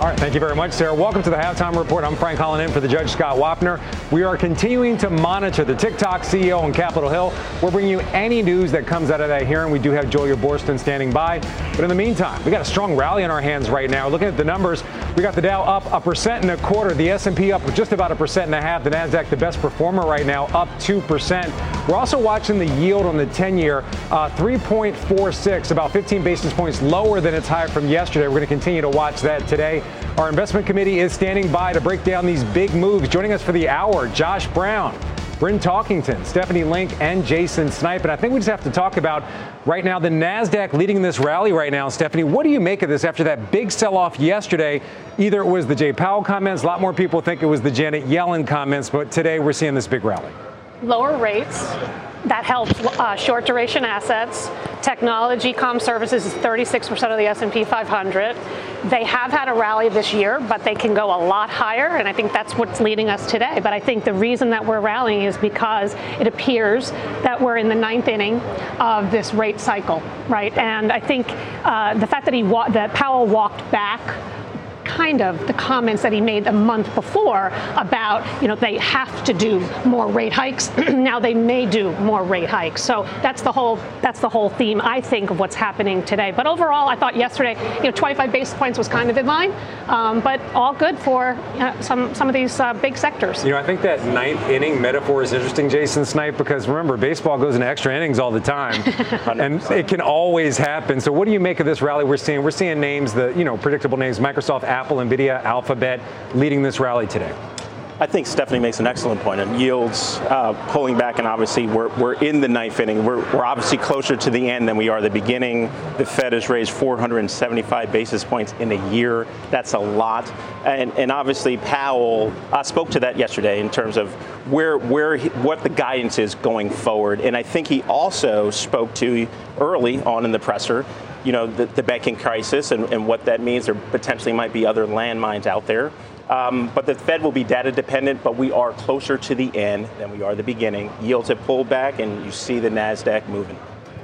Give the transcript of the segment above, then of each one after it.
All right, thank you very much, Sarah. Welcome to the Halftime Report. I'm Frank Holland in for the Judge Scott Wapner. We are continuing to monitor the TikTok CEO on Capitol Hill. We're bringing you any news that comes out of that hearing. We do have Julia Boorstin standing by. But in the meantime, we got a strong rally in our hands right now. Looking at the numbers, we got the Dow up a percent and a quarter, the S&P up just about a percent and a half, the Nasdaq the best performer right now, up two percent. We're also watching the yield on the 10-year, uh, 3.46, about 15 basis points lower than its high from yesterday. We're going to continue to watch that today. Our investment committee is standing by to break down these big moves. Joining us for the hour, Josh Brown, Bryn Talkington, Stephanie Link, and Jason Snipe. And I think we just have to talk about right now the NASDAQ leading this rally right now. Stephanie, what do you make of this after that big sell off yesterday? Either it was the Jay Powell comments, a lot more people think it was the Janet Yellen comments, but today we're seeing this big rally. Lower rates, that helps uh, short duration assets. Technology, com services is 36% of the S&P 500. They have had a rally this year, but they can go a lot higher, and I think that's what's leading us today. But I think the reason that we're rallying is because it appears that we're in the ninth inning of this rate cycle, right? And I think uh, the fact that he wa- that Powell walked back kind of the comments that he made a month before about, you know, they have to do more rate hikes. now they may do more rate hikes. So that's the whole that's the whole theme, I think, of what's happening today. But overall, I thought yesterday, you know, 25 basis points was kind of in line, um, but all good for know, some some of these uh, big sectors. You know, I think that ninth inning metaphor is interesting, Jason Snipe, because remember, baseball goes into extra innings all the time, and it can always happen. So, what do you make of this rally we're seeing? We're seeing names, the you know, predictable names, Microsoft, Apple, Nvidia, Alphabet, leading this rally today. I think Stephanie makes an excellent point. And yields uh, pulling back, and obviously we're, we're in the ninth inning. We're, we're obviously closer to the end than we are the beginning. The Fed has raised 475 basis points in a year. That's a lot. And, and obviously Powell uh, spoke to that yesterday in terms of where where he, what the guidance is going forward. And I think he also spoke to early on in the presser you know, the, the banking crisis and, and, what that means. There potentially might be other landmines out there. Um, but the Fed will be data dependent, but we are closer to the end than we are the beginning. Yields have pulled back, and you see the NASDAQ moving.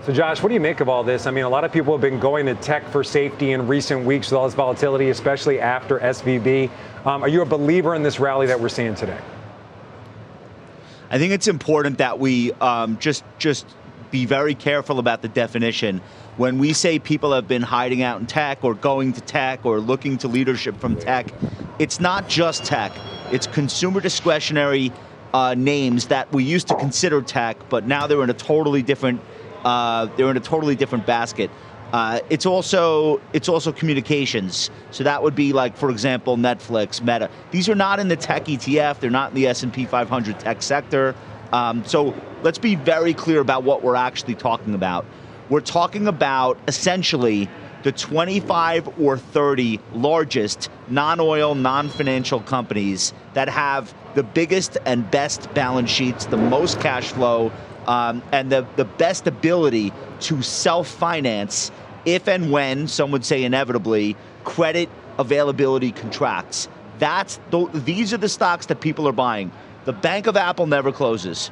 So, Josh, what do you make of all this? I mean, a lot of people have been going to tech for safety in recent weeks with all this volatility, especially after SVB. Um, are you a believer in this rally that we're seeing today? I think it's important that we um, just just be very careful about the definition when we say people have been hiding out in tech or going to tech or looking to leadership from tech, it's not just tech. It's consumer discretionary uh, names that we used to consider tech, but now they're in a totally different uh, they're in a totally different basket. Uh, it's also it's also communications. So that would be like, for example, Netflix, Meta. These are not in the tech ETF. They're not in the S&P 500 tech sector. Um, so let's be very clear about what we're actually talking about. We're talking about essentially the 25 or 30 largest non oil, non financial companies that have the biggest and best balance sheets, the most cash flow, um, and the, the best ability to self finance if and when, some would say inevitably, credit availability contracts. That's these are the stocks that people are buying. The Bank of Apple never closes.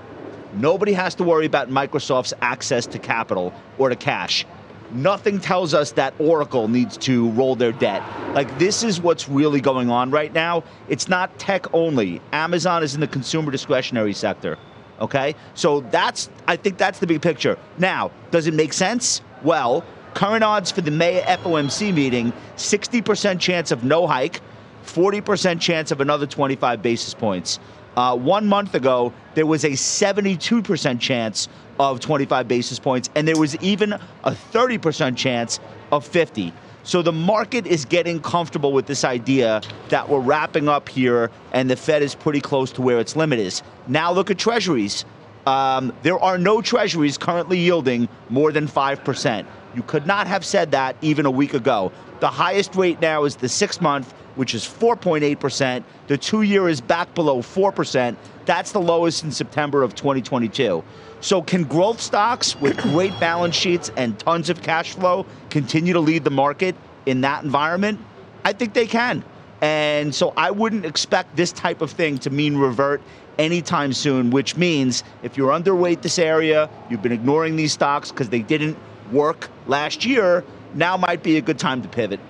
Nobody has to worry about Microsoft's access to capital or to cash. Nothing tells us that Oracle needs to roll their debt. Like, this is what's really going on right now. It's not tech only. Amazon is in the consumer discretionary sector. Okay? So that's, I think that's the big picture. Now, does it make sense? Well, current odds for the May FOMC meeting 60% chance of no hike, 40% chance of another 25 basis points. Uh, one month ago, there was a 72% chance of 25 basis points, and there was even a 30% chance of 50. So the market is getting comfortable with this idea that we're wrapping up here and the Fed is pretty close to where its limit is. Now look at treasuries. Um, there are no treasuries currently yielding more than 5%. You could not have said that even a week ago. The highest rate now is the six month, which is 4.8%. The two year is back below 4%. That's the lowest in September of 2022. So, can growth stocks with great balance sheets and tons of cash flow continue to lead the market in that environment? I think they can. And so, I wouldn't expect this type of thing to mean revert anytime soon, which means if you're underweight this area, you've been ignoring these stocks because they didn't work last year, now might be a good time to pivot.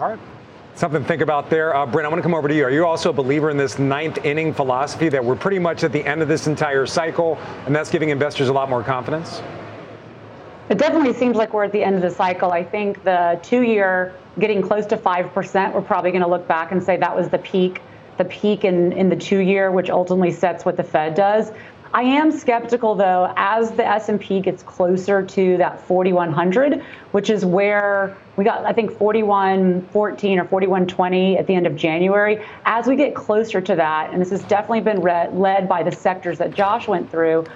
All right. Something to think about there. Uh, Bryn, I want to come over to you. Are you also a believer in this ninth inning philosophy that we're pretty much at the end of this entire cycle and that's giving investors a lot more confidence? It definitely seems like we're at the end of the cycle. I think the two year getting close to 5%, we're probably going to look back and say that was the peak, the peak in, in the two year, which ultimately sets what the Fed does. I am skeptical though as the S&P gets closer to that 4100, which is where we got I think 4114 or 4120 at the end of January. As we get closer to that, and this has definitely been led by the sectors that Josh went through,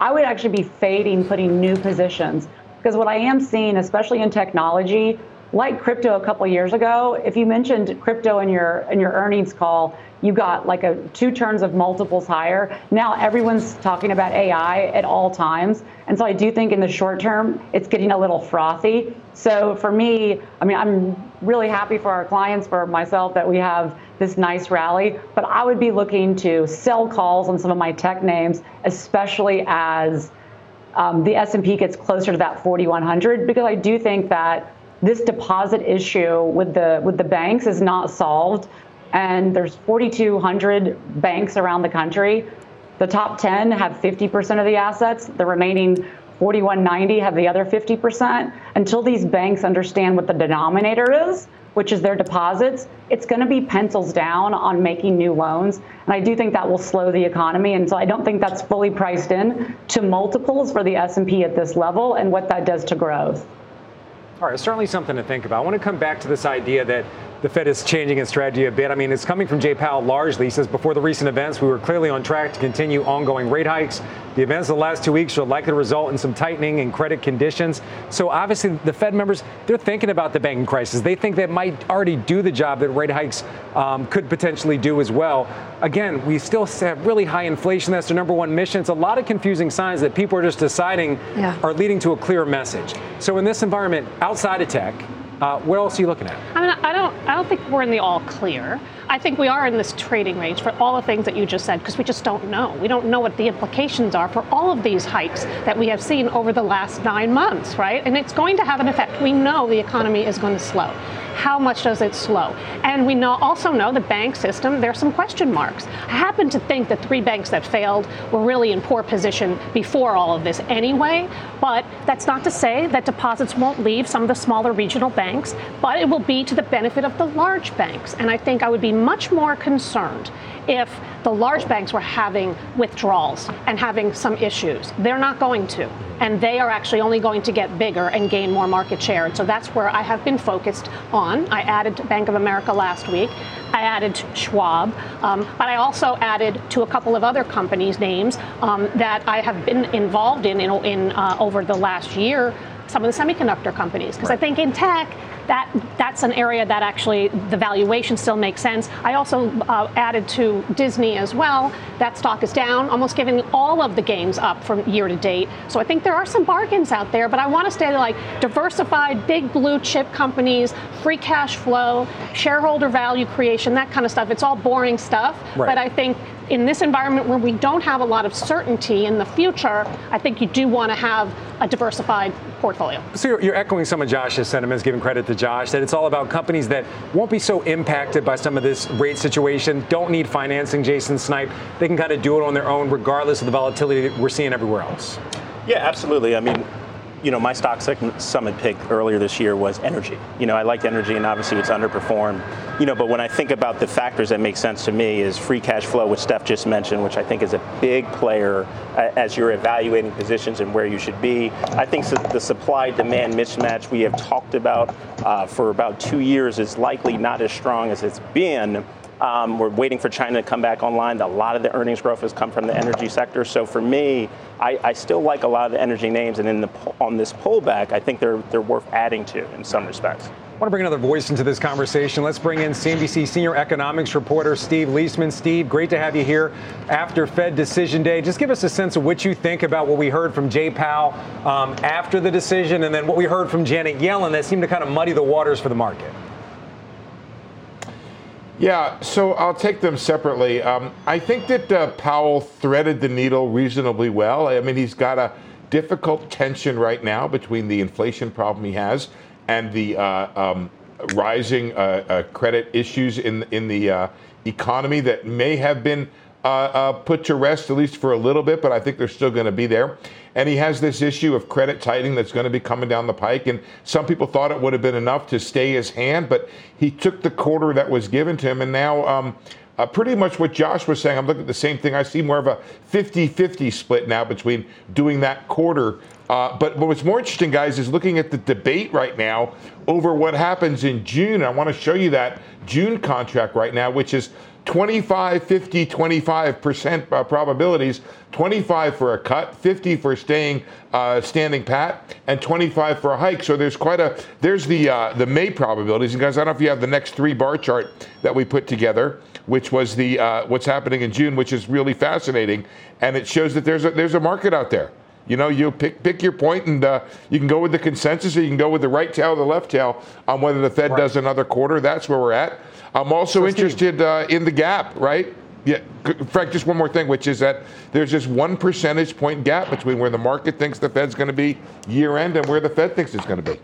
I would actually be fading putting new positions because what I am seeing, especially in technology, like crypto a couple years ago, if you mentioned crypto in your in your earnings call, you got like a two turns of multiples higher. Now everyone's talking about AI at all times. And so I do think in the short term, it's getting a little frothy. So for me, I mean, I'm really happy for our clients, for myself, that we have this nice rally. But I would be looking to sell calls on some of my tech names, especially as um, the S&P gets closer to that 4,100, because I do think that this deposit issue with the with the banks is not solved and there's 4,200 banks around the country. The top 10 have 50% of the assets. The remaining 4190 have the other 50%. Until these banks understand what the denominator is, which is their deposits, it's going to be pencils down on making new loans. And I do think that will slow the economy. And so I don't think that's fully priced in to multiples for the S&P at this level and what that does to growth. All right, certainly something to think about. I want to come back to this idea that the Fed is changing its strategy a bit. I mean, it's coming from Jay Powell largely. He says before the recent events, we were clearly on track to continue ongoing rate hikes. The events of the last two weeks are likely to result in some tightening in credit conditions. So obviously, the Fed members they're thinking about the banking crisis. They think that might already do the job that rate hikes um, could potentially do as well. Again, we still have really high inflation. That's their number one mission. It's a lot of confusing signs that people are just deciding yeah. are leading to a clear message. So in this environment, outside of tech, uh, what else are you looking at? I mean, I don't, I don't think we're in the all clear. I think we are in this trading range for all the things that you just said because we just don't know. We don't know what the implications are for all of these hikes that we have seen over the last nine months, right? And it's going to have an effect. We know the economy is going to slow how much does it slow? And we know, also know the bank system, there's some question marks. I happen to think the three banks that failed were really in poor position before all of this anyway, but that's not to say that deposits won't leave some of the smaller regional banks, but it will be to the benefit of the large banks. And I think I would be much more concerned if the large banks were having withdrawals and having some issues. They're not going to. And they are actually only going to get bigger and gain more market share. And so that's where I have been focused on. I added Bank of America last week. I added Schwab, um, but I also added to a couple of other companies' names um, that I have been involved in in, in uh, over the last year. Some of the semiconductor companies, because right. I think in tech, that that's an area that actually the valuation still makes sense. I also uh, added to Disney as well. That stock is down, almost giving all of the games up from year to date. So I think there are some bargains out there, but I want to stay like diversified, big blue chip companies, free cash flow, shareholder value creation, that kind of stuff. It's all boring stuff, right. but I think in this environment where we don't have a lot of certainty in the future, I think you do want to have a diversified portfolio. So you're, you're, echoing some of Josh's sentiments, giving credit to Josh, that it's all about companies that won't be so impacted by some of this rate situation, don't need financing, Jason Snipe. They can kind of do it on their own, regardless of the volatility that we're seeing everywhere else. Yeah, absolutely. I mean, you know, my stock summit pick earlier this year was energy. You know, I liked energy, and obviously it's underperformed. You know, but when I think about the factors that make sense to me is free cash flow, which Steph just mentioned, which I think is a big player as you're evaluating positions and where you should be. I think the supply-demand mismatch we have talked about uh, for about two years is likely not as strong as it's been. Um, we're waiting for China to come back online. A lot of the earnings growth has come from the energy sector. So for me, I, I still like a lot of the energy names, and in the, on this pullback, I think they're they're worth adding to in some respects. I want to bring another voice into this conversation. Let's bring in CNBC senior economics reporter Steve Liesman. Steve, great to have you here after Fed decision day. Just give us a sense of what you think about what we heard from Jay Powell um, after the decision, and then what we heard from Janet Yellen that seemed to kind of muddy the waters for the market. Yeah, so I'll take them separately. Um, I think that uh, Powell threaded the needle reasonably well. I mean, he's got a difficult tension right now between the inflation problem he has and the uh, um, rising uh, uh credit issues in in the uh, economy that may have been uh, put to rest at least for a little bit, but I think they're still going to be there. And he has this issue of credit tightening that's going to be coming down the pike. And some people thought it would have been enough to stay his hand, but he took the quarter that was given to him, and now. Um, uh, pretty much what Josh was saying. I'm looking at the same thing. I see more of a 50 50 split now between doing that quarter. Uh, but what's more interesting, guys, is looking at the debate right now over what happens in June. I want to show you that June contract right now, which is 25, 50, 25% uh, probabilities, 25 for a cut, 50 for staying uh, standing pat, and 25 for a hike. So there's quite a there's the uh, the May probabilities. And guys, I don't know if you have the next three bar chart that we put together, which was the uh, what's happening in June, which is really fascinating, and it shows that there's a there's a market out there. You know, you pick pick your point, and uh, you can go with the consensus, or you can go with the right tail or the left tail on whether the Fed right. does another quarter. That's where we're at. I'm also so interested uh, in the gap, right? Yeah, Frank, just one more thing, which is that there's just one percentage point gap between where the market thinks the Fed's going to be year end and where the Fed thinks it's going to be.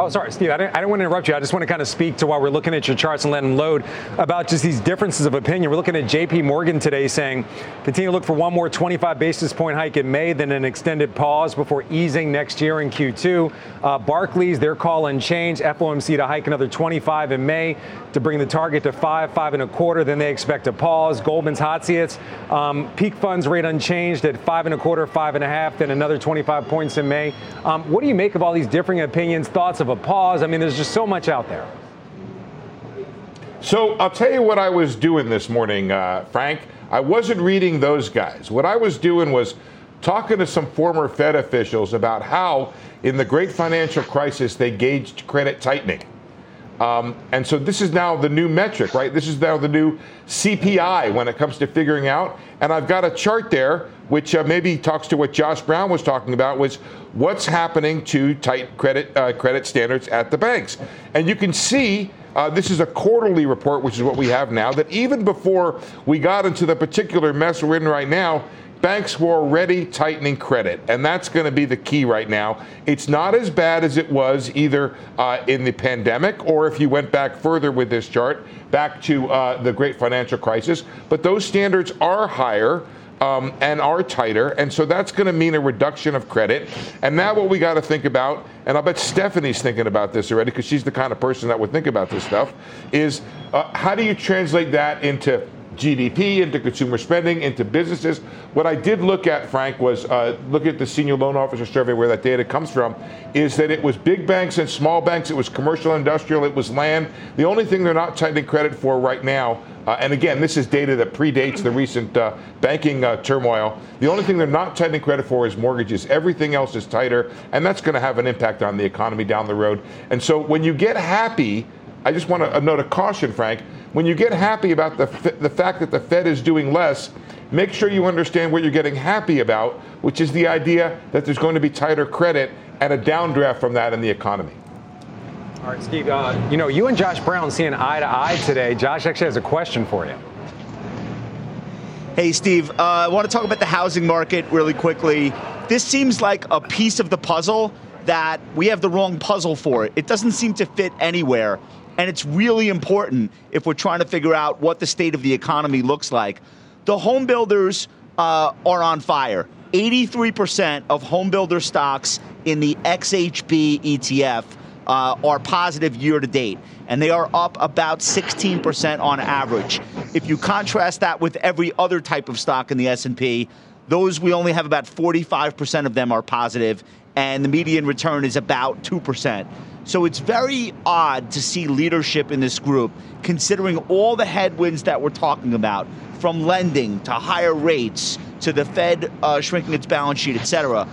Oh, sorry, Steve. I didn't, I want to interrupt you. I just want to kind of speak to while we're looking at your charts and letting load about just these differences of opinion. We're looking at J.P. Morgan today saying continue to look for one more 25 basis point hike in May, then an extended pause before easing next year in Q2. Uh, Barclays, their call unchanged. FOMC to hike another 25 in May to bring the target to five, five and a quarter. Then they expect a pause. Goldman's hot seats, um, peak funds rate unchanged at five and a quarter, five and a half, then another 25 points in May. Um, what do you make of all these differing opinions, thoughts of a pause? I mean, there's just so much out there. So I'll tell you what I was doing this morning, uh, Frank. I wasn't reading those guys. What I was doing was talking to some former Fed officials about how, in the great financial crisis, they gauged credit tightening. Um, and so this is now the new metric, right? This is now the new CPI when it comes to figuring out. And I've got a chart there, which uh, maybe talks to what Josh Brown was talking about, was what's happening to tight credit uh, credit standards at the banks. And you can see uh, this is a quarterly report, which is what we have now, that even before we got into the particular mess we're in right now, banks were already tightening credit, and that's going to be the key right now. It's not as bad as it was either uh, in the pandemic or if you went back further with this chart, back to uh, the great financial crisis, but those standards are higher. Um, and are tighter, and so that's going to mean a reduction of credit. And now, what we got to think about, and I'll bet Stephanie's thinking about this already because she's the kind of person that would think about this stuff, is uh, how do you translate that into GDP, into consumer spending, into businesses. What I did look at, Frank, was uh, look at the senior loan officer survey where that data comes from, is that it was big banks and small banks, it was commercial, industrial, it was land. The only thing they're not tightening credit for right now, uh, and again, this is data that predates the recent uh, banking uh, turmoil. The only thing they're not tightening credit for is mortgages. Everything else is tighter, and that's going to have an impact on the economy down the road. And so when you get happy, I just want a note of caution, Frank when you get happy about the, the fact that the Fed is doing less, make sure you understand what you're getting happy about, which is the idea that there's going to be tighter credit and a downdraft from that in the economy. All right, Steve, uh, you know, you and Josh Brown seeing eye to eye today. Josh actually has a question for you. Hey, Steve, uh, I want to talk about the housing market really quickly. This seems like a piece of the puzzle that we have the wrong puzzle for. It doesn't seem to fit anywhere. And it's really important if we're trying to figure out what the state of the economy looks like. The home builders uh, are on fire. 83% of home builder stocks in the XHB ETF uh, are positive year to date, and they are up about 16% on average. If you contrast that with every other type of stock in the S&P, those we only have about 45% of them are positive, and the median return is about 2%. So it's very odd to see leadership in this group, considering all the headwinds that we're talking about, from lending to higher rates to the Fed uh, shrinking its balance sheet, et cetera.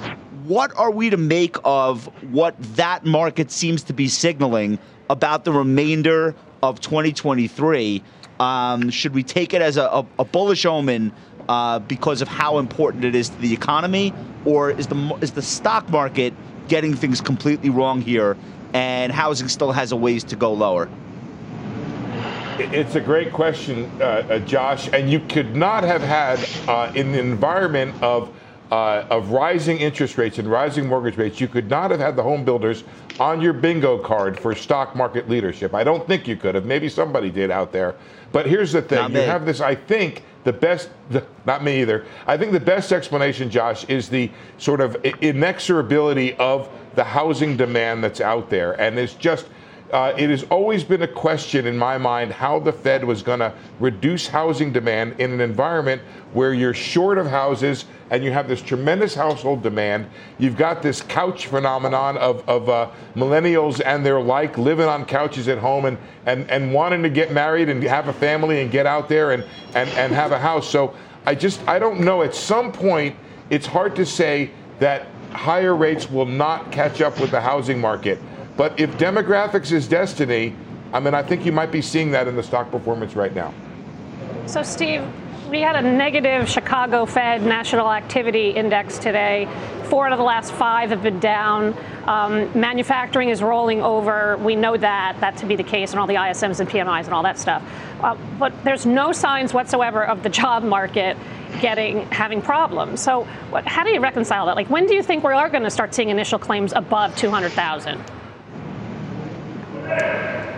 What are we to make of what that market seems to be signaling about the remainder of 2023? Um, should we take it as a, a, a bullish omen uh, because of how important it is to the economy, or is the is the stock market getting things completely wrong here, and housing still has a ways to go lower? It's a great question, uh, uh, Josh, and you could not have had uh, in the environment of uh, of rising interest rates and rising mortgage rates, you could not have had the home builders on your bingo card for stock market leadership. I don't think you could have. Maybe somebody did out there. But here's the thing: you have this. I think the best, the, not me either. I think the best explanation, Josh, is the sort of inexorability of the housing demand that's out there. And it's just, uh, it has always been a question in my mind how the Fed was going to reduce housing demand in an environment where you're short of houses and you have this tremendous household demand. You've got this couch phenomenon of, of uh, millennials and their like living on couches at home and, and, and wanting to get married and have a family and get out there and, and, and have a house. So I just, I don't know. At some point, it's hard to say that higher rates will not catch up with the housing market. But if demographics is destiny, I mean, I think you might be seeing that in the stock performance right now. So, Steve, we had a negative Chicago Fed National Activity Index today. Four out of the last five have been down. Um, manufacturing is rolling over. We know that that to be the case, and all the ISMs and PMIs and all that stuff. Uh, but there's no signs whatsoever of the job market getting having problems. So, what, how do you reconcile that? Like, when do you think we are going to start seeing initial claims above 200,000?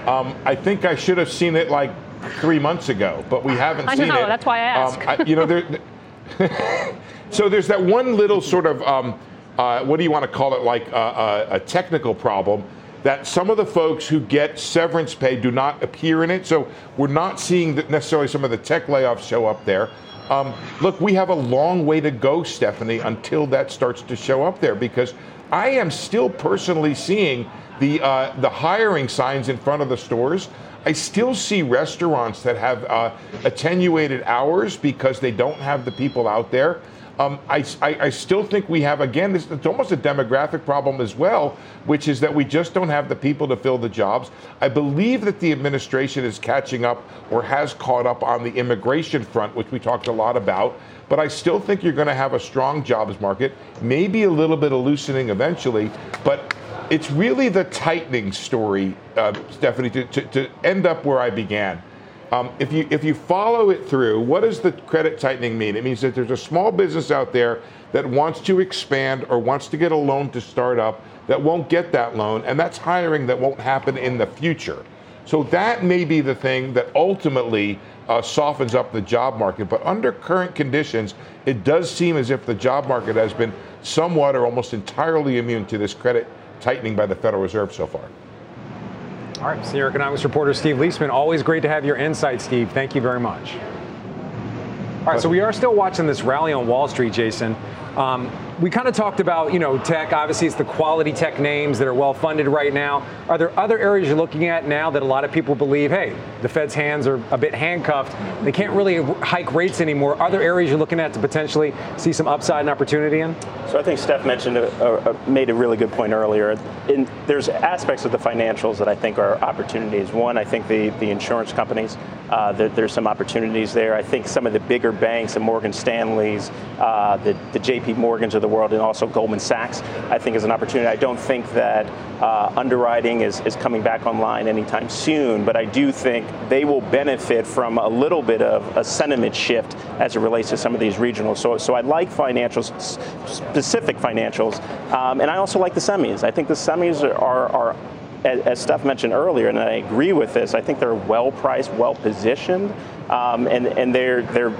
Um, I think I should have seen it like three months ago, but we haven't seen it. I seen know, it. That's why I asked. Um, I, you know, there, so there's that one little sort of um, uh, what do you want to call it, like uh, uh, a technical problem that some of the folks who get severance pay do not appear in it. So we're not seeing necessarily some of the tech layoffs show up there. Um, look, we have a long way to go, Stephanie, until that starts to show up there because I am still personally seeing the uh, the hiring signs in front of the stores. I still see restaurants that have uh, attenuated hours because they don't have the people out there. Um, I, I, I, still think we have, again, this, it's almost a demographic problem as well, which is that we just don't have the people to fill the jobs. I believe that the administration is catching up or has caught up on the immigration front, which we talked a lot about. But I still think you're going to have a strong jobs market, maybe a little bit of loosening eventually. But it's really the tightening story, uh, Stephanie, to, to, to, end up where I began. Um, if you if you follow it through, what does the credit tightening mean? It means that there's a small business out there that wants to expand or wants to get a loan to start up that won't get that loan, and that's hiring that won't happen in the future. So that may be the thing that ultimately uh, softens up the job market. But under current conditions, it does seem as if the job market has been somewhat or almost entirely immune to this credit tightening by the Federal Reserve so far. All right, senior economics reporter Steve Liesman. Always great to have your insight, Steve. Thank you very much. All right, so we are still watching this rally on Wall Street, Jason. Um, we kind of talked about, you know, tech. Obviously, it's the quality tech names that are well funded right now. Are there other areas you're looking at now that a lot of people believe, hey, the Fed's hands are a bit handcuffed? They can't really hike rates anymore. Are there areas you're looking at to potentially see some upside and opportunity in? So I think Steph mentioned, a, a, made a really good point earlier. In, there's aspects of the financials that I think are opportunities. One, I think the, the insurance companies, uh, there, there's some opportunities there. I think some of the bigger banks, the Morgan Stanleys, uh, the, the JP Morgans of the world, and also Goldman Sachs, I think is an opportunity. I don't think that uh, underwriting is, is coming back online anytime soon, but I do think they will benefit from a little bit of a sentiment shift as it relates to some of these regionals. So, so I like financials, specific financials, um, and I also like the semis. I think the semis are, are as Steph mentioned earlier, and I agree with this, I think they're well priced, well positioned, um, and, and they're, they're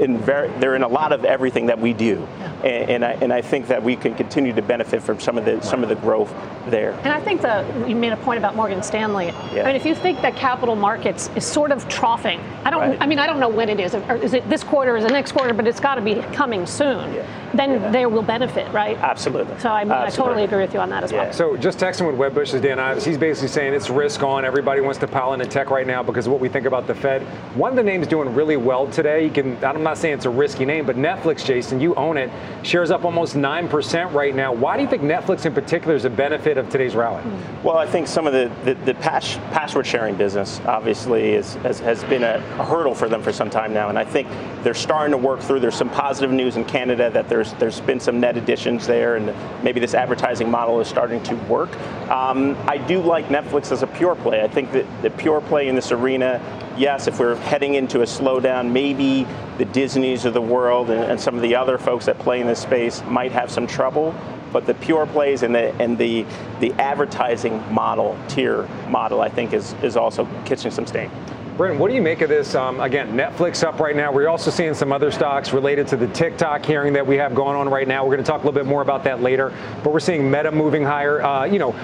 in very, they're in a lot of everything that we do. And, and, I, and I think that we can continue to benefit from some of the some of the growth there. And I think that you made a point about Morgan Stanley. Yeah. I mean, if you think that capital markets is sort of troughing, I don't. Right. I mean, I don't know when it is. Or is it this quarter? Is it next quarter? But it's got to be coming soon. Yeah. Then yeah. they will benefit, right? Absolutely. So I, mean, I totally agree with you on that as well. So just texting with Wedbush's Dan Ives, he's basically saying it's risk on. Everybody wants to pile into tech right now because of what we think about the Fed. One of the names doing really well today. You can. I'm not saying it's a risky name, but Netflix, Jason, you own it. Shares up almost nine percent right now. Why do you think Netflix in particular is a benefit of today's rally? Well, I think some of the the, the pass, password sharing business obviously is, has, has been a, a hurdle for them for some time now, and I think they're starting to work through. There's some positive news in Canada that there's there's been some net additions there, and maybe this advertising model is starting to work. Um, I do like Netflix as a pure play. I think that the pure play in this arena yes, if we're heading into a slowdown, maybe the Disneys of the world and, and, some of the other folks that play in this space might have some trouble. But the pure plays and the and the the advertising model tier model, I think, is is also catching some steam. Bryn, what do you make of this? Um, again, Netflix up right now. We're also seeing some other stocks related to the TikTok hearing that we have going on right now. We're going to talk a little bit more about that later. But we're seeing Meta moving higher. Uh, you know,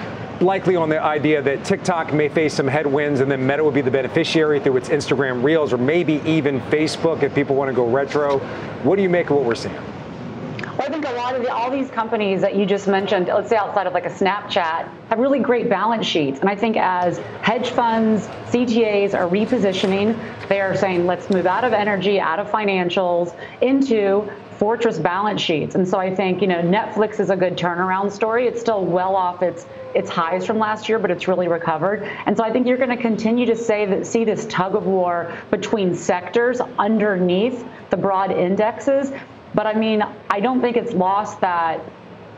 likely on the idea that TikTok may face some headwinds and then Meta would be the beneficiary through its Instagram Reels or maybe even Facebook if people want to go retro. What do you make of what we're seeing? Well, I think a lot of the, all these companies that you just mentioned, let's say outside of like a Snapchat, have really great balance sheets. And I think as hedge funds, CTAs are repositioning, they are saying, let's move out of energy, out of financials, into fortress balance sheets. And so I think, you know, Netflix is a good turnaround story. It's still well off its its highs from last year, but it's really recovered. And so I think you're going to continue to say that see this tug of war between sectors underneath the broad indexes. But I mean, I don't think it's lost that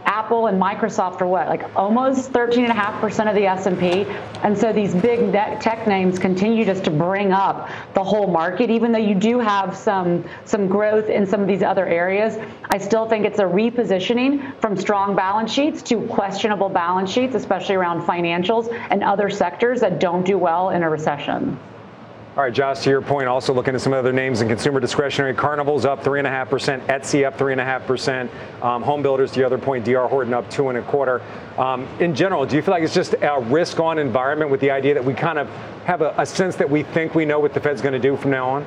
Apple and Microsoft are what, like almost 13.5% of the S&P. And so these big tech names continue just to bring up the whole market, even though you do have some, some growth in some of these other areas. I still think it's a repositioning from strong balance sheets to questionable balance sheets, especially around financials and other sectors that don't do well in a recession. All right, Josh, to your point, also looking at some other names in consumer discretionary. Carnival's up 3.5%, Etsy up 3.5%, um, home builders, to your other point, DR Horton up two and a quarter. Um, in general, do you feel like it's just a risk on environment with the idea that we kind of have a, a sense that we think we know what the Fed's going to do from now on?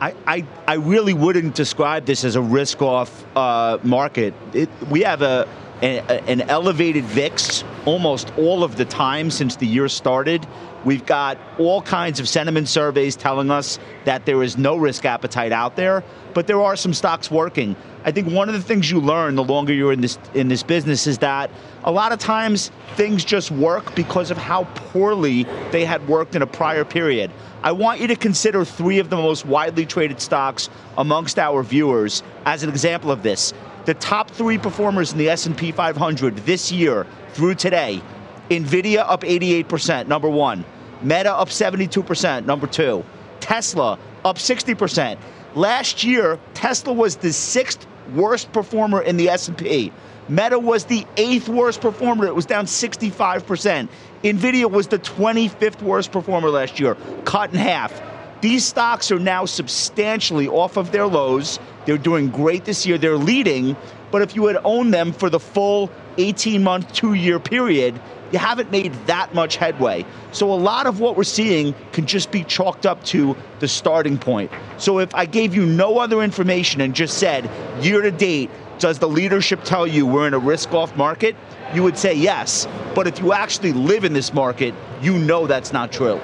I, I, I, really wouldn't describe this as a risk off uh, market. It, we have a, a, an elevated VIX almost all of the time since the year started. We've got all kinds of sentiment surveys telling us that there is no risk appetite out there, but there are some stocks working. I think one of the things you learn the longer you're in this in this business is that a lot of times things just work because of how poorly they had worked in a prior period. I want you to consider three of the most widely traded stocks amongst our viewers as an example of this. The top 3 performers in the S&P 500 this year through today Nvidia up 88%, number one. Meta up 72%, number two. Tesla up 60%. Last year, Tesla was the sixth worst performer in the S&P. Meta was the eighth worst performer. It was down 65%. Nvidia was the 25th worst performer last year, cut in half. These stocks are now substantially off of their lows. They're doing great this year. They're leading. But if you had owned them for the full 18 month, two year period, you haven't made that much headway. So a lot of what we're seeing can just be chalked up to the starting point. So if I gave you no other information and just said, year to date, does the leadership tell you we're in a risk off market? You would say yes. But if you actually live in this market, you know that's not true.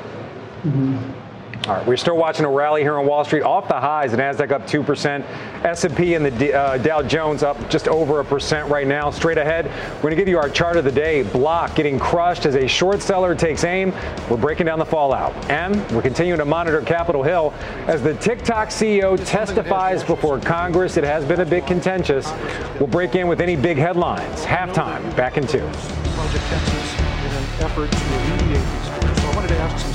Mm-hmm. All right, we're still watching a rally here on Wall Street off the highs. The Nasdaq up two percent, S&P and the uh, Dow Jones up just over a percent right now. Straight ahead, we're going to give you our chart of the day. Block getting crushed as a short seller takes aim. We're breaking down the fallout, and we're continuing to monitor Capitol Hill as the TikTok CEO testifies before Congress. It has been a bit contentious. We'll break in with any big headlines. Halftime, back in two. Project Texas in an effort to remediate these stories. So I wanted to ask some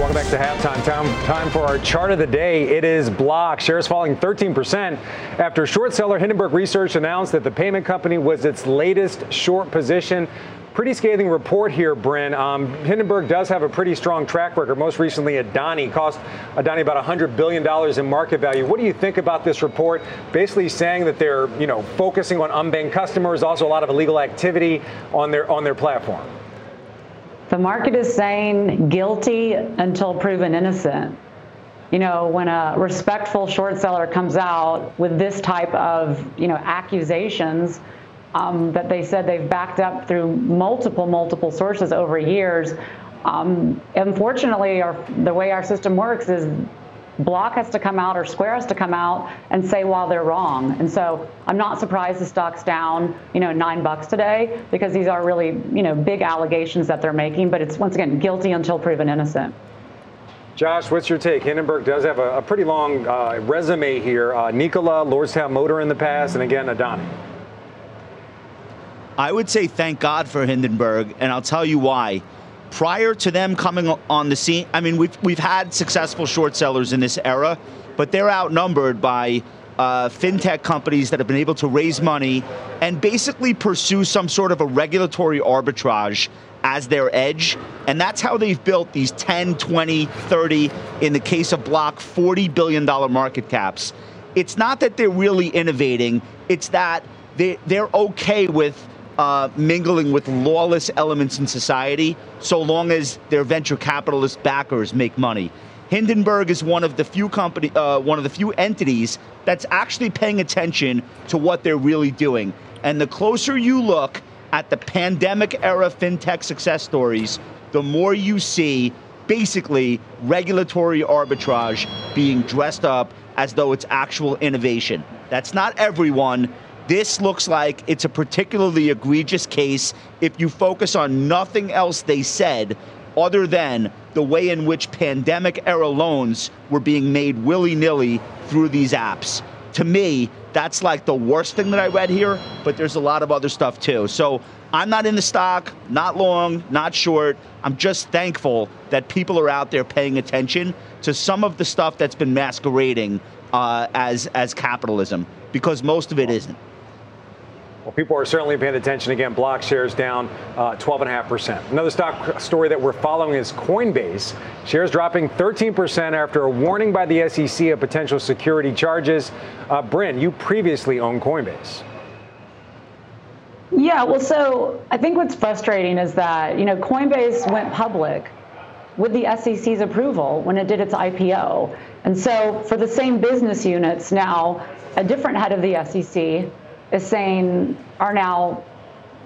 Welcome back to halftime. Time, time for our chart of the day. It is Block. Shares falling 13% after short seller Hindenburg Research announced that the payment company was its latest short position. Pretty scathing report here, Bryn. Um, Hindenburg does have a pretty strong track record. Most recently, Adani cost Adani about $100 billion in market value. What do you think about this report? Basically saying that they're, you know, focusing on unbanked customers, also a lot of illegal activity on their on their platform. The market is saying guilty until proven innocent. You know, when a respectful short seller comes out with this type of, you know, accusations um, that they said they've backed up through multiple, multiple sources over years, um, unfortunately, our, the way our system works is Block has to come out or Square has to come out and say while they're wrong. And so I'm not surprised the stock's down, you know, nine bucks today because these are really, you know, big allegations that they're making. But it's once again guilty until proven innocent. Josh, what's your take? Hindenburg does have a, a pretty long uh, resume here. Uh, Nikola, Lordstown Motor in the past, and again Adani. I would say thank God for Hindenburg, and I'll tell you why prior to them coming on the scene, I mean, we've, we've had successful short sellers in this era, but they're outnumbered by uh, fintech companies that have been able to raise money and basically pursue some sort of a regulatory arbitrage as their edge. And that's how they've built these 10, 20, 30, in the case of Block, $40 billion market caps. It's not that they're really innovating, it's that they, they're okay with uh, mingling with lawless elements in society so long as their venture capitalist backers make money. Hindenburg is one of the few company, uh, one of the few entities that's actually paying attention to what they're really doing. And the closer you look at the pandemic era fintech success stories, the more you see basically regulatory arbitrage being dressed up as though it's actual innovation. That's not everyone, this looks like it's a particularly egregious case if you focus on nothing else they said other than the way in which pandemic era loans were being made willy nilly through these apps. To me, that's like the worst thing that I read here, but there's a lot of other stuff too. So I'm not in the stock, not long, not short. I'm just thankful that people are out there paying attention to some of the stuff that's been masquerading uh, as, as capitalism, because most of it isn't. Well, people are certainly paying attention. Again, block shares down uh, 12.5%. Another stock story that we're following is Coinbase. Shares dropping 13% after a warning by the SEC of potential security charges. Uh, Bryn, you previously owned Coinbase. Yeah, well, so I think what's frustrating is that, you know, Coinbase went public with the SEC's approval when it did its IPO. And so for the same business units, now a different head of the SEC is saying are now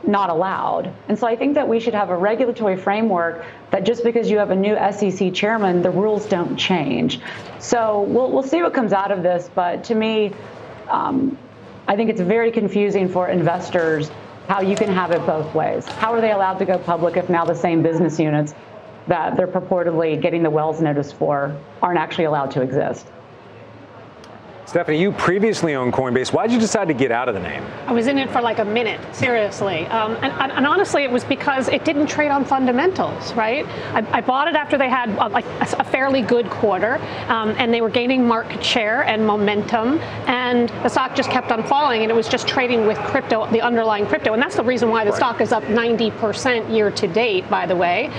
not allowed. And so I think that we should have a regulatory framework that just because you have a new SEC chairman, the rules don't change. So we'll, we'll see what comes out of this. But to me, um, I think it's very confusing for investors how you can have it both ways. How are they allowed to go public if now the same business units that they're purportedly getting the Wells notice for aren't actually allowed to exist? Stephanie, you previously owned Coinbase. Why did you decide to get out of the name? I was in it for like a minute, seriously. Um, and, and, honestly, it was because it didn't trade on fundamentals, right? I, I bought it after they had a, uh, like a, a fairly good quarter, um, and they were gaining market share and momentum, and the stock just kept on falling, and it was just trading with crypto, the underlying crypto, and that's the reason why the right. stock is up 90% year to date, by the way.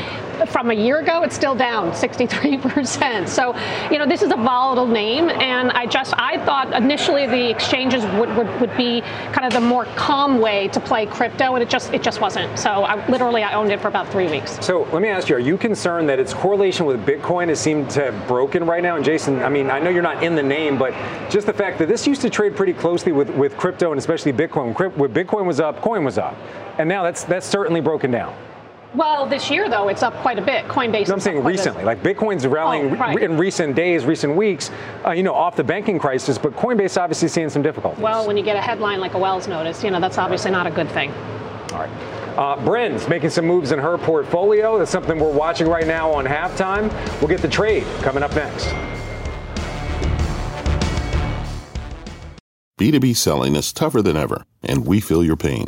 From a year ago, it's still down 63%. So, you know, this is a volatile name, and I just I thought initially the exchanges would, would, would be kind of the more calm way to play crypto, and it just it just wasn't. So I, literally, I owned it for about three weeks. So let me ask you: Are you concerned that its correlation with Bitcoin has seemed to have broken right now? And Jason, I mean, I know you're not in the name, but just the fact that this used to trade pretty closely with, with crypto and especially Bitcoin. When Bitcoin was up, coin was up, and now that's that's certainly broken down. Well, this year though, it's up quite a bit. Coinbase. No, I'm saying recently, like Bitcoin's rallying oh, right. in recent days, recent weeks, uh, you know, off the banking crisis. But Coinbase obviously seeing some difficulties. Well, when you get a headline like a Wells notice, you know, that's obviously not a good thing. All right. Uh, Bryn's making some moves in her portfolio. That's something we're watching right now on halftime. We'll get the trade coming up next. B2B selling is tougher than ever, and we feel your pain.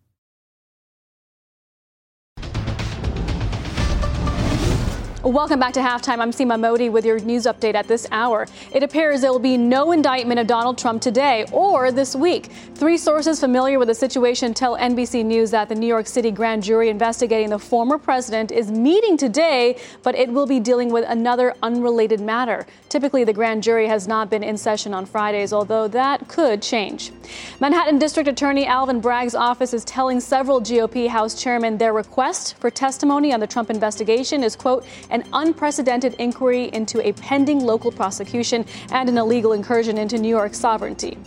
Welcome back to halftime. I'm Seema Modi with your news update at this hour. It appears there will be no indictment of Donald Trump today or this week. Three sources familiar with the situation tell NBC News that the New York City grand jury investigating the former president is meeting today, but it will be dealing with another unrelated matter. Typically, the grand jury has not been in session on Fridays, although that could change. Manhattan District Attorney Alvin Bragg's office is telling several GOP House chairmen their request for testimony on the Trump investigation is, quote, an unprecedented inquiry into a pending local prosecution and an illegal incursion into New York's sovereignty.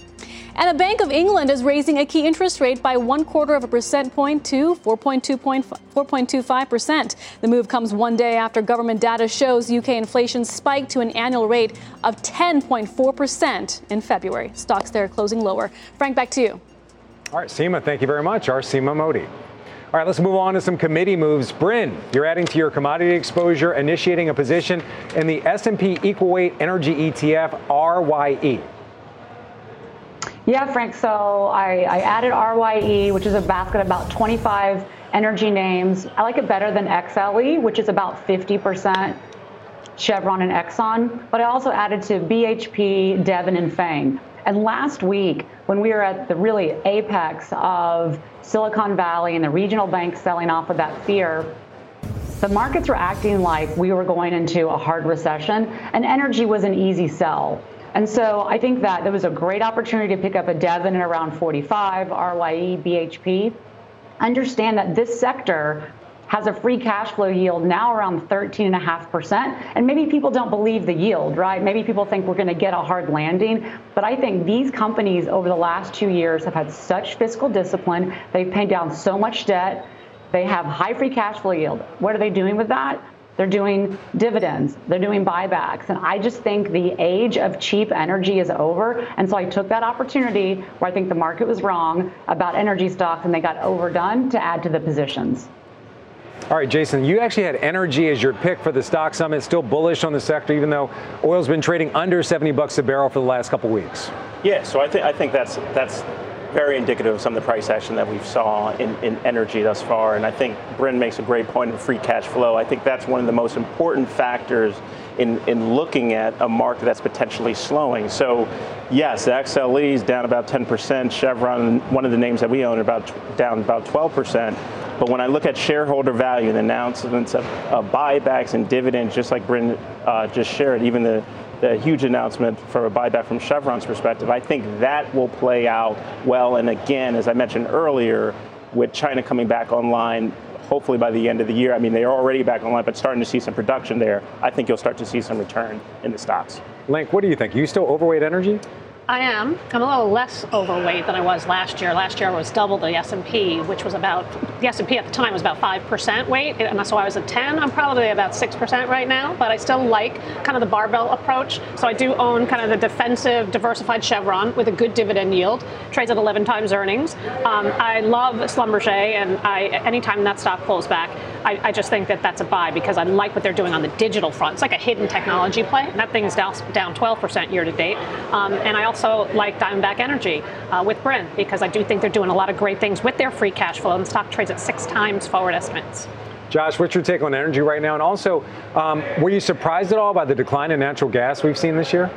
And the Bank of England is raising a key interest rate by one quarter of a percent point to 4.25%. The move comes one day after government data shows UK inflation spiked to an annual rate of 10.4% in February. Stocks there closing lower. Frank, back to you. All right, Seema, thank you very much. Our Seema Modi. All right, let's move on to some committee moves. Bryn, you're adding to your commodity exposure, initiating a position in the S&P Equal Weight Energy ETF RYE. Yeah, Frank. So I, I added RYE, which is a basket of about 25 energy names. I like it better than XLE, which is about 50% Chevron and Exxon. But I also added to BHP, Devon, and Fang. And last week, when we were at the really apex of Silicon Valley and the regional banks selling off of that fear, the markets were acting like we were going into a hard recession, and energy was an easy sell. And so I think that there was a great opportunity to pick up a Devon at around 45, RYE, BHP. Understand that this sector has a free cash flow yield now around 13.5%. And maybe people don't believe the yield, right? Maybe people think we're going to get a hard landing. But I think these companies over the last two years have had such fiscal discipline. They've paid down so much debt. They have high free cash flow yield. What are they doing with that? They're doing dividends. They're doing buybacks. And I just think the age of cheap energy is over. And so I took that opportunity where I think the market was wrong about energy stocks and they got overdone to add to the positions. All right, Jason, you actually had energy as your pick for the stock summit. Still bullish on the sector, even though oil's been trading under 70 bucks a barrel for the last couple weeks. Yeah, so I think I think that's that's very indicative of some of the price action that we've saw in, in energy thus far. And I think Bryn makes a great point in free cash flow. I think that's one of the most important factors in, in looking at a market that's potentially slowing. So, yes, the XLE is down about 10%. Chevron, one of the names that we own, about down about 12%. But when I look at shareholder value and announcements of, of buybacks and dividends, just like Bryn uh, just shared, even the, the huge announcement for a buyback from Chevron's perspective, I think that will play out well. And again, as I mentioned earlier, with China coming back online, hopefully by the end of the year, I mean, they are already back online, but starting to see some production there, I think you'll start to see some return in the stocks. Link, what do you think? Are you still overweight energy? I am. I'm a little less overweight than I was last year. Last year I was double the S&P, which was about the S&P at the time was about 5% weight, and so I was at 10. I'm probably about 6% right now, but I still like kind of the barbell approach. So I do own kind of the defensive, diversified Chevron with a good dividend yield, trades at 11 times earnings. Um, I love Schlumberger, and I anytime that stock pulls back, I, I, just think that that's a buy because I like what they're doing on the digital front. It's like a hidden technology play. That thing is down, down 12% year to date. Um, and I also like Diamondback Energy uh, with Bryn because I do think they're doing a lot of great things with their free cash flow. And the stock trades at six times forward estimates. Josh, what's your take on energy right now? And also, um, were you surprised at all by the decline in natural gas we've seen this year?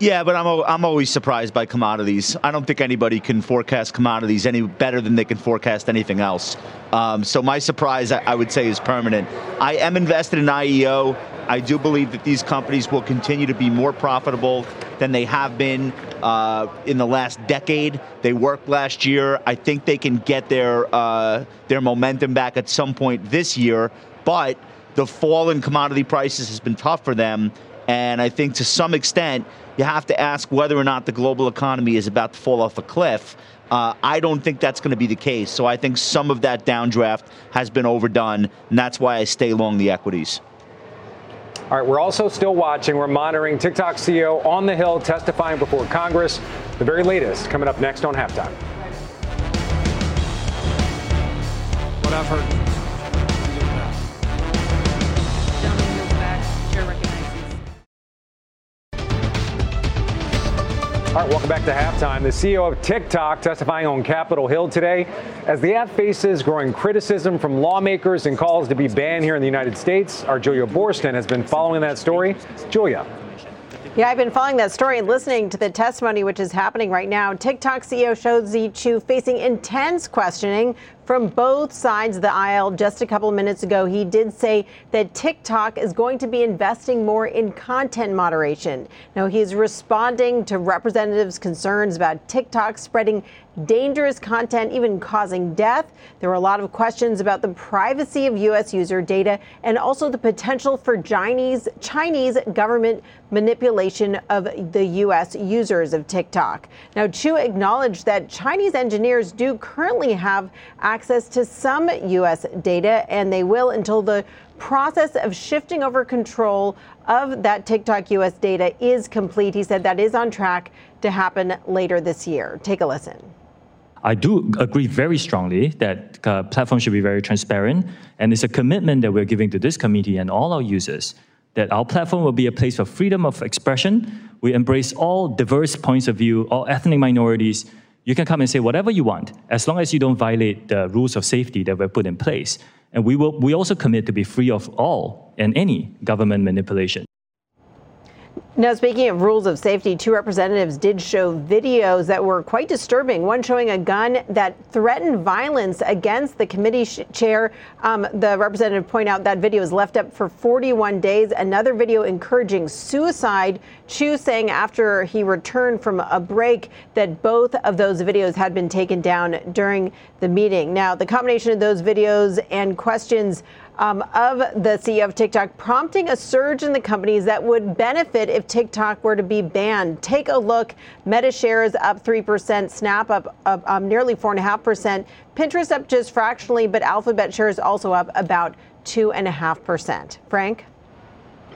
Yeah, but I'm, I'm always surprised by commodities. I don't think anybody can forecast commodities any better than they can forecast anything else. Um, so my surprise, I, I, would say, is permanent. I am invested in IEO. I do believe that these companies will continue to be more profitable than they have been uh, in the last decade. They worked last year. I think they can get their uh, their momentum back at some point this year, but the fall in commodity prices has been tough for them. And I think to some extent, you have to ask whether or not the global economy is about to fall off a cliff. Uh, I don't think that's going to be the case. So I think some of that downdraft has been overdone, and that's why I stay long the equities. All right, we're also still watching. We're monitoring TikTok CEO on the Hill testifying before Congress. The very latest coming up next on halftime. Welcome back to halftime. The CEO of TikTok testifying on Capitol Hill today as the app faces growing criticism from lawmakers and calls to be banned here in the United States. Our Julia Boorstin has been following that story. Julia. Yeah, I've been following that story and listening to the testimony, which is happening right now. TikTok CEO Shou Chew facing intense questioning from both sides of the aisle. Just a couple of minutes ago, he did say that TikTok is going to be investing more in content moderation. Now, he's responding to representatives' concerns about TikTok spreading dangerous content, even causing death. There were a lot of questions about the privacy of U.S. user data and also the potential for Chinese, Chinese government manipulation of the U.S. users of TikTok. Now, Chew acknowledged that Chinese engineers do currently have access to some U.S. data, and they will until the process of shifting over control of that TikTok US data is complete. He said that is on track to happen later this year. Take a listen. I do agree very strongly that uh, platforms should be very transparent, and it's a commitment that we're giving to this committee and all our users that our platform will be a place for freedom of expression. We embrace all diverse points of view, all ethnic minorities. You can come and say whatever you want, as long as you don't violate the rules of safety that were put in place. And we will we also commit to be free of all and any government manipulation. Now, speaking of rules of safety, two representatives did show videos that were quite disturbing. One showing a gun that threatened violence against the committee chair. Um, the representative point out that video was left up for 41 days. Another video encouraging suicide. Chew saying after he returned from a break that both of those videos had been taken down during the meeting. Now, the combination of those videos and questions um, of the CEO of TikTok, prompting a surge in the companies that would benefit if TikTok were to be banned. Take a look. Meta shares up 3%, Snap up, up um, nearly 4.5%, Pinterest up just fractionally, but Alphabet shares also up about 2.5%. Frank?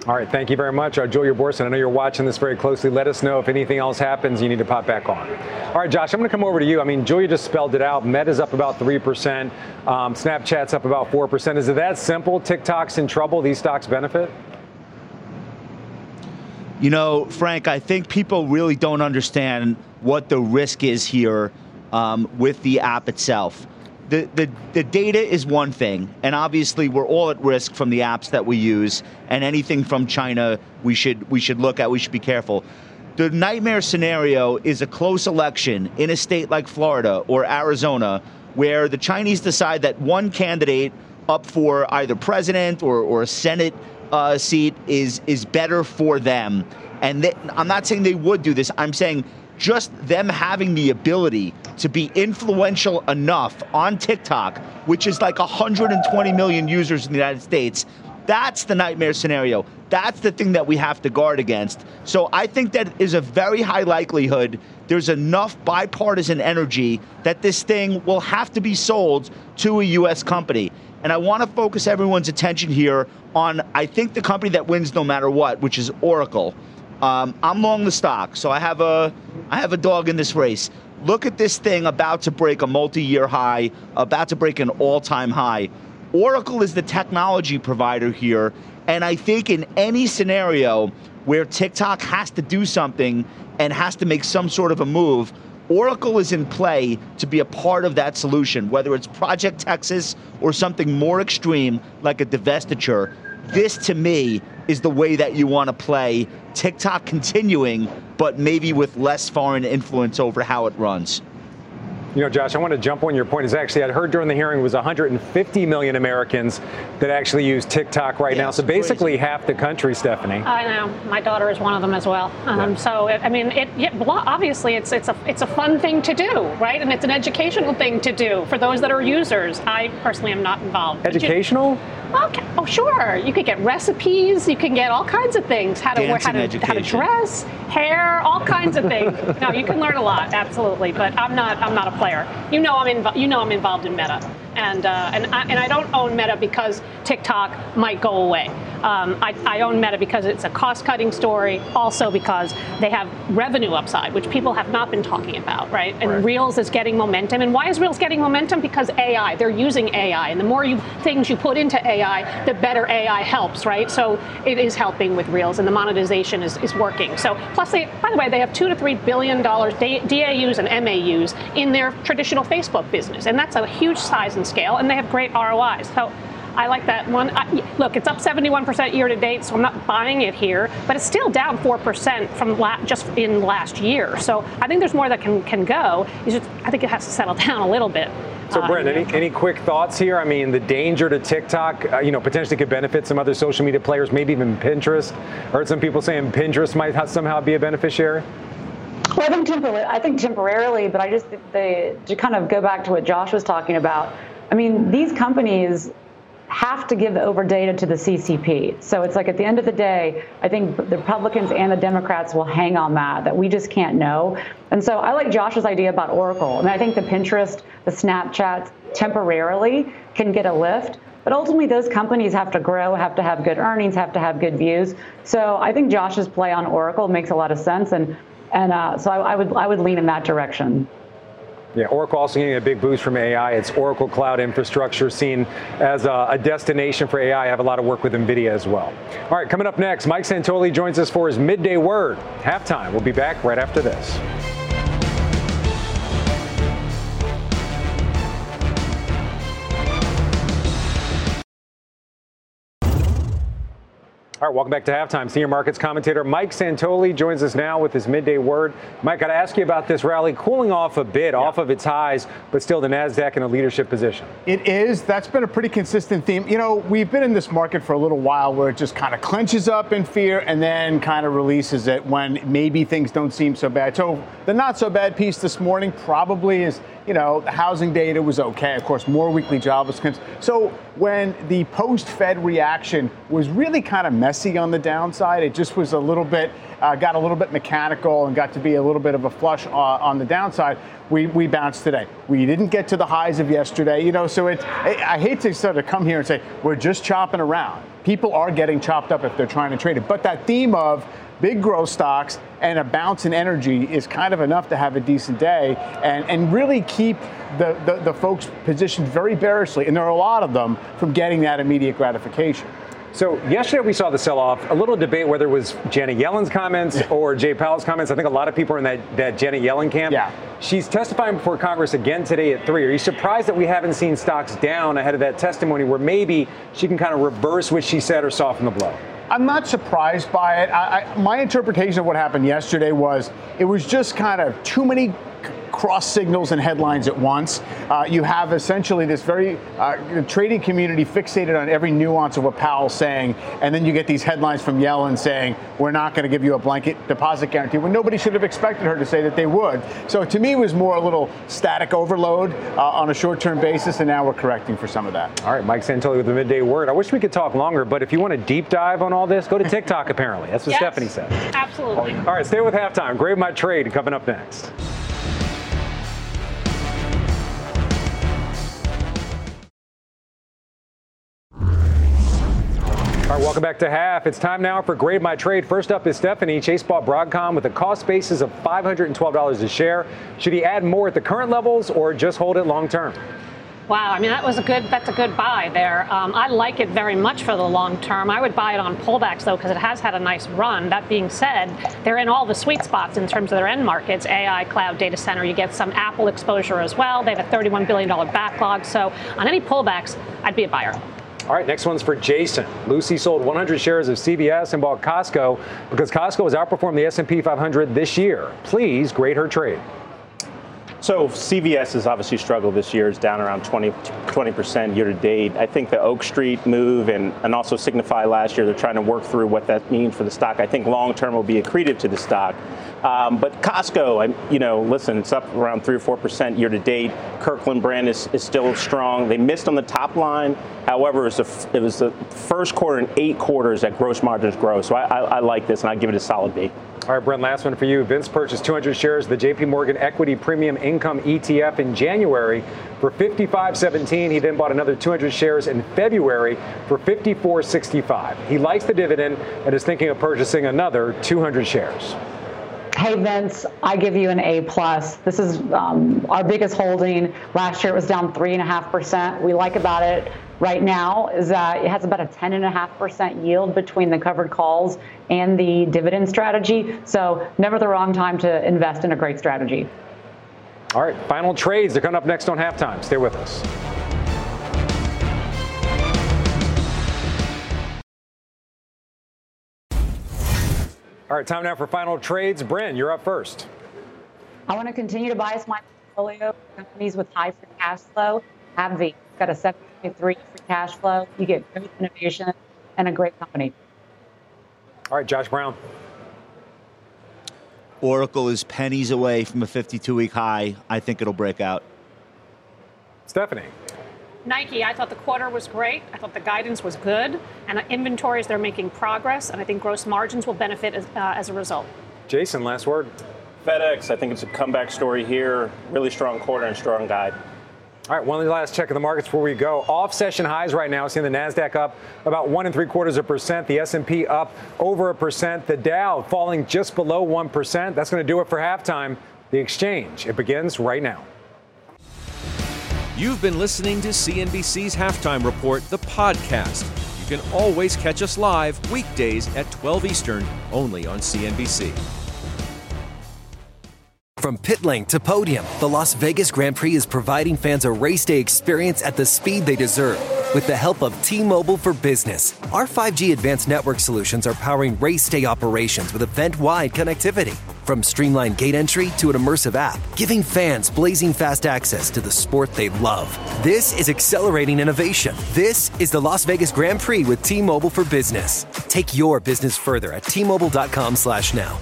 All right, thank you very much, uh, Julia Boorstin. I know you're watching this very closely. Let us know if anything else happens. You need to pop back on. All right, Josh, I'm going to come over to you. I mean, Julia just spelled it out. Meta's up about three percent. Um, Snapchat's up about four percent. Is it that simple? TikTok's in trouble. These stocks benefit. You know, Frank, I think people really don't understand what the risk is here um, with the app itself the, the, the data is one thing, and obviously we're all at risk from the apps that we use, and anything from China we should we should look at. We should be careful. The nightmare scenario is a close election in a state like Florida or Arizona, where the Chinese decide that one candidate up for either president or, or a Senate uh, seat is is better for them. And they, I'm not saying they would do this. I'm saying just them having the ability to be influential enough on TikTok, which is like 120 million users in the United States, That's the nightmare scenario. That's the thing that we have to guard against. So I think that is a very high likelihood there's enough bipartisan energy that this thing will have to be sold to a U.S. company. And I want to focus everyone's attention here on, I think, the company that wins no matter what, which is Oracle. Um, I'm long the stock, so I have a I have a dog in this race. Look at this thing about to break a multi-year high, about to break an all-time high. Oracle is the technology provider here, and I think in any scenario where TikTok has to do something and has to make some sort of a move, Oracle is in play to be a part of that solution, whether it's Project Texas or something more extreme like a divestiture. This, to me, is the way that you want to play TikTok continuing, but maybe with less foreign influence over how it runs. You know, Josh, I want to jump on your point. Is actually, I heard during the hearing was 150 million Americans that actually use TikTok right yeah, now. So basically, crazy. half the country, Stephanie. I know. My daughter is one of them as well. Um, yeah. So I mean, it, yeah, obviously it's it's a it's a fun thing to do, right? And it's an educational thing to do for those that are users. I personally am not involved. Educational. Okay. Oh, sure. You could get recipes. You can get all kinds of things. How to wear, how to, how to dress, hair, all kinds of things. no, you can learn a lot, absolutely. But I'm not. I'm not a player. You know, I'm invo- You know, I'm involved in Meta and uh, and I, and I don't own Meta because TikTok might go away. Um, I, I, own Meta because it's a cost-cutting story, also because they have revenue upside, which people have not been talking about, right? And right. Reels is getting momentum. And why is Reels getting momentum? Because AI. They're using AI, and the more you things you put into AI, the better AI helps, right? So it is helping with Reels, and the monetization is, is working. So plus, they, by the way, they have two to three billion dollars DAUs and MAUs in their traditional Facebook business, and that's a huge size and scale, and they have great ROIs. So I like that one. I, look, it's up 71% year to date, so I'm not buying it here, but it's still down 4% from la- just in last year. So I think there's more that can, can go. Just, I think it has to settle down a little bit. So, Bryn, uh, any, any quick thoughts here? I mean, the danger to TikTok, uh, you know, potentially could benefit some other social media players, maybe even Pinterest. I heard some people saying Pinterest might somehow be a beneficiary. Well, I think, temporarily, I think temporarily, but I just they, to kind of go back to what Josh was talking about. I mean, these companies have to give over data to the CCP. So it's like at the end of the day, I think the Republicans and the Democrats will hang on that, that we just can't know. And so I like Josh's idea about Oracle. I mean, I think the Pinterest, the Snapchat temporarily can get a lift. But ultimately, those companies have to grow, have to have good earnings, have to have good views. So I think Josh's play on Oracle makes a lot of sense, and and uh, so I, I would I would lean in that direction. Yeah, Oracle also getting a big boost from AI. It's Oracle Cloud Infrastructure seen as a, a, destination for AI. I have a lot of work with NVIDIA as well. All right, coming up next, Mike Santoli joins us for his midday word. Halftime. We'll be back right after this. All right, welcome back to halftime. Senior markets commentator Mike Santoli joins us now with his midday word. Mike, got to ask you about this rally cooling off a bit, yeah. off of its highs, but still the Nasdaq in a leadership position. It is. That's been a pretty consistent theme. You know, we've been in this market for a little while where it just kind of clenches up in fear and then kind of releases it when maybe things don't seem so bad. So the not so bad piece this morning probably is you know, the housing data was okay. Of course, more weekly jobless claims. So when the post-Fed reaction was really kind of messy on the downside, it just was a little bit, uh, got a little bit mechanical and got to be a little bit of a flush uh, on the downside. We, we bounced today. We didn't get to the highs of yesterday, you know. So it, I, I hate to sort of come here and say we're just chopping around. People are getting chopped up if they're trying to trade it. But that theme of big growth stocks and a bounce in energy is kind of enough to have a decent day and, and really keep the, the, the folks positioned very bearishly, and there are a lot of them, from getting that immediate gratification. So yesterday we saw the sell-off. A little debate whether it was Janet Yellen's comments or Jay Powell's comments. I think a lot of people are in that, that Janet Yellen camp. Yeah. She's testifying before Congress again today at three. Are you surprised that we haven't seen stocks down ahead of that testimony, where maybe she can kind of reverse what she said or soften the blow? I'm not surprised by it. I, I, my interpretation of what happened yesterday was it was just kind of too many cross signals and headlines at once. Uh, you have essentially this very uh, trading community fixated on every nuance of what Powell's saying, and then you get these headlines from Yellen saying, we're not going to give you a blanket deposit guarantee, when nobody should have expected her to say that they would. So to me, it was more a little static overload uh, on a short term basis, and now we're correcting for some of that. All right, Mike Santoli with the midday word. I wish we could talk longer, but if you want a deep dive on all this, go to TikTok, apparently. That's what Yes. Stephanie said. Absolutely. All right, stay with halftime. Grade my trade coming up next. Welcome back to half. It's time now for Grade My Trade. First up is Stephanie. Chase bought Broadcom with a cost basis of $512 a share. Should he add more at the current levels or just hold it long term? Wow, I mean that was a good that's a good buy there. Um, I like it very much for the long term. I would buy it on pullbacks though because it has had a nice run. That being said, they're in all the sweet spots in terms of their end markets: AI, cloud, data center. You get some Apple exposure as well. They have a 31 billion dollar backlog. So on any pullbacks, I'd be a buyer. All right, next one's for Jason. Lucy sold 100 shares of CVS and bought Costco because Costco has outperformed the S&P 500 this year. Please grade her trade. So CVS has obviously struggled this year. It's down around 20, percent year to date. I think the Oak Street move and, and also Signify last year, they're trying to work through what that means for the stock. I think long term will be accretive to the stock. Um, but Costco, you know, listen, it's up around three or four percent year to date. Kirkland brand is, is still strong. They missed on the top line. However, it was, the, it was the first quarter in eight quarters that gross margins grow. So I, I, I like this, and I give it a solid B. All right, Bryn, last one for you. Vince purchased 200 shares of the JP Morgan Equity Premium Income ETF in January for 55.17. He then bought another 200 shares in February for 54.65. He likes the dividend and is thinking of purchasing another 200 shares. Hey Vince, I give you an A plus. This is um, our biggest holding. Last year it was down three and a half percent. We like about it right now is that it has about a ten and a half percent yield between the covered calls and the dividend strategy. So never the wrong time to invest in a great strategy. All right, final trades are coming up next on halftime. Stay with us. All right, time now for final trades. Bryn, you're up first. I want to continue to bias my portfolio companies with high free cash flow. AbbVie got a 7.3 free cash flow. You get great innovation and a great company. All right, Josh Brown. Oracle is pennies away from a 52 week high. I think it'll break out. Stephanie. Nike, I thought the quarter was great. I thought the guidance was good. And inventories, they're making progress. And I think gross margins will benefit as, uh, as a result. Jason, last word. FedEx, I think it's a comeback story here. Really strong quarter and strong guide. All right, one last check of the markets before we go. Off session highs right now. Seeing the Nasdaq up about one and three quarters of a percent. The S&P up over a percent. The Dow falling just below one percent. That's going to do it for halftime. The exchange it begins right now. You've been listening to CNBC's Halftime Report, the podcast. You can always catch us live weekdays at 12 Eastern, only on CNBC. From pit lane to podium, the Las Vegas Grand Prix is providing fans a race day experience at the speed they deserve. With the help of T Mobile for Business, our 5G advanced network solutions are powering race day operations with event wide connectivity. From streamlined gate entry to an immersive app, giving fans blazing fast access to the sport they love. This is accelerating innovation. This is the Las Vegas Grand Prix with T Mobile for Business. Take your business further at T-Mobile.com slash now.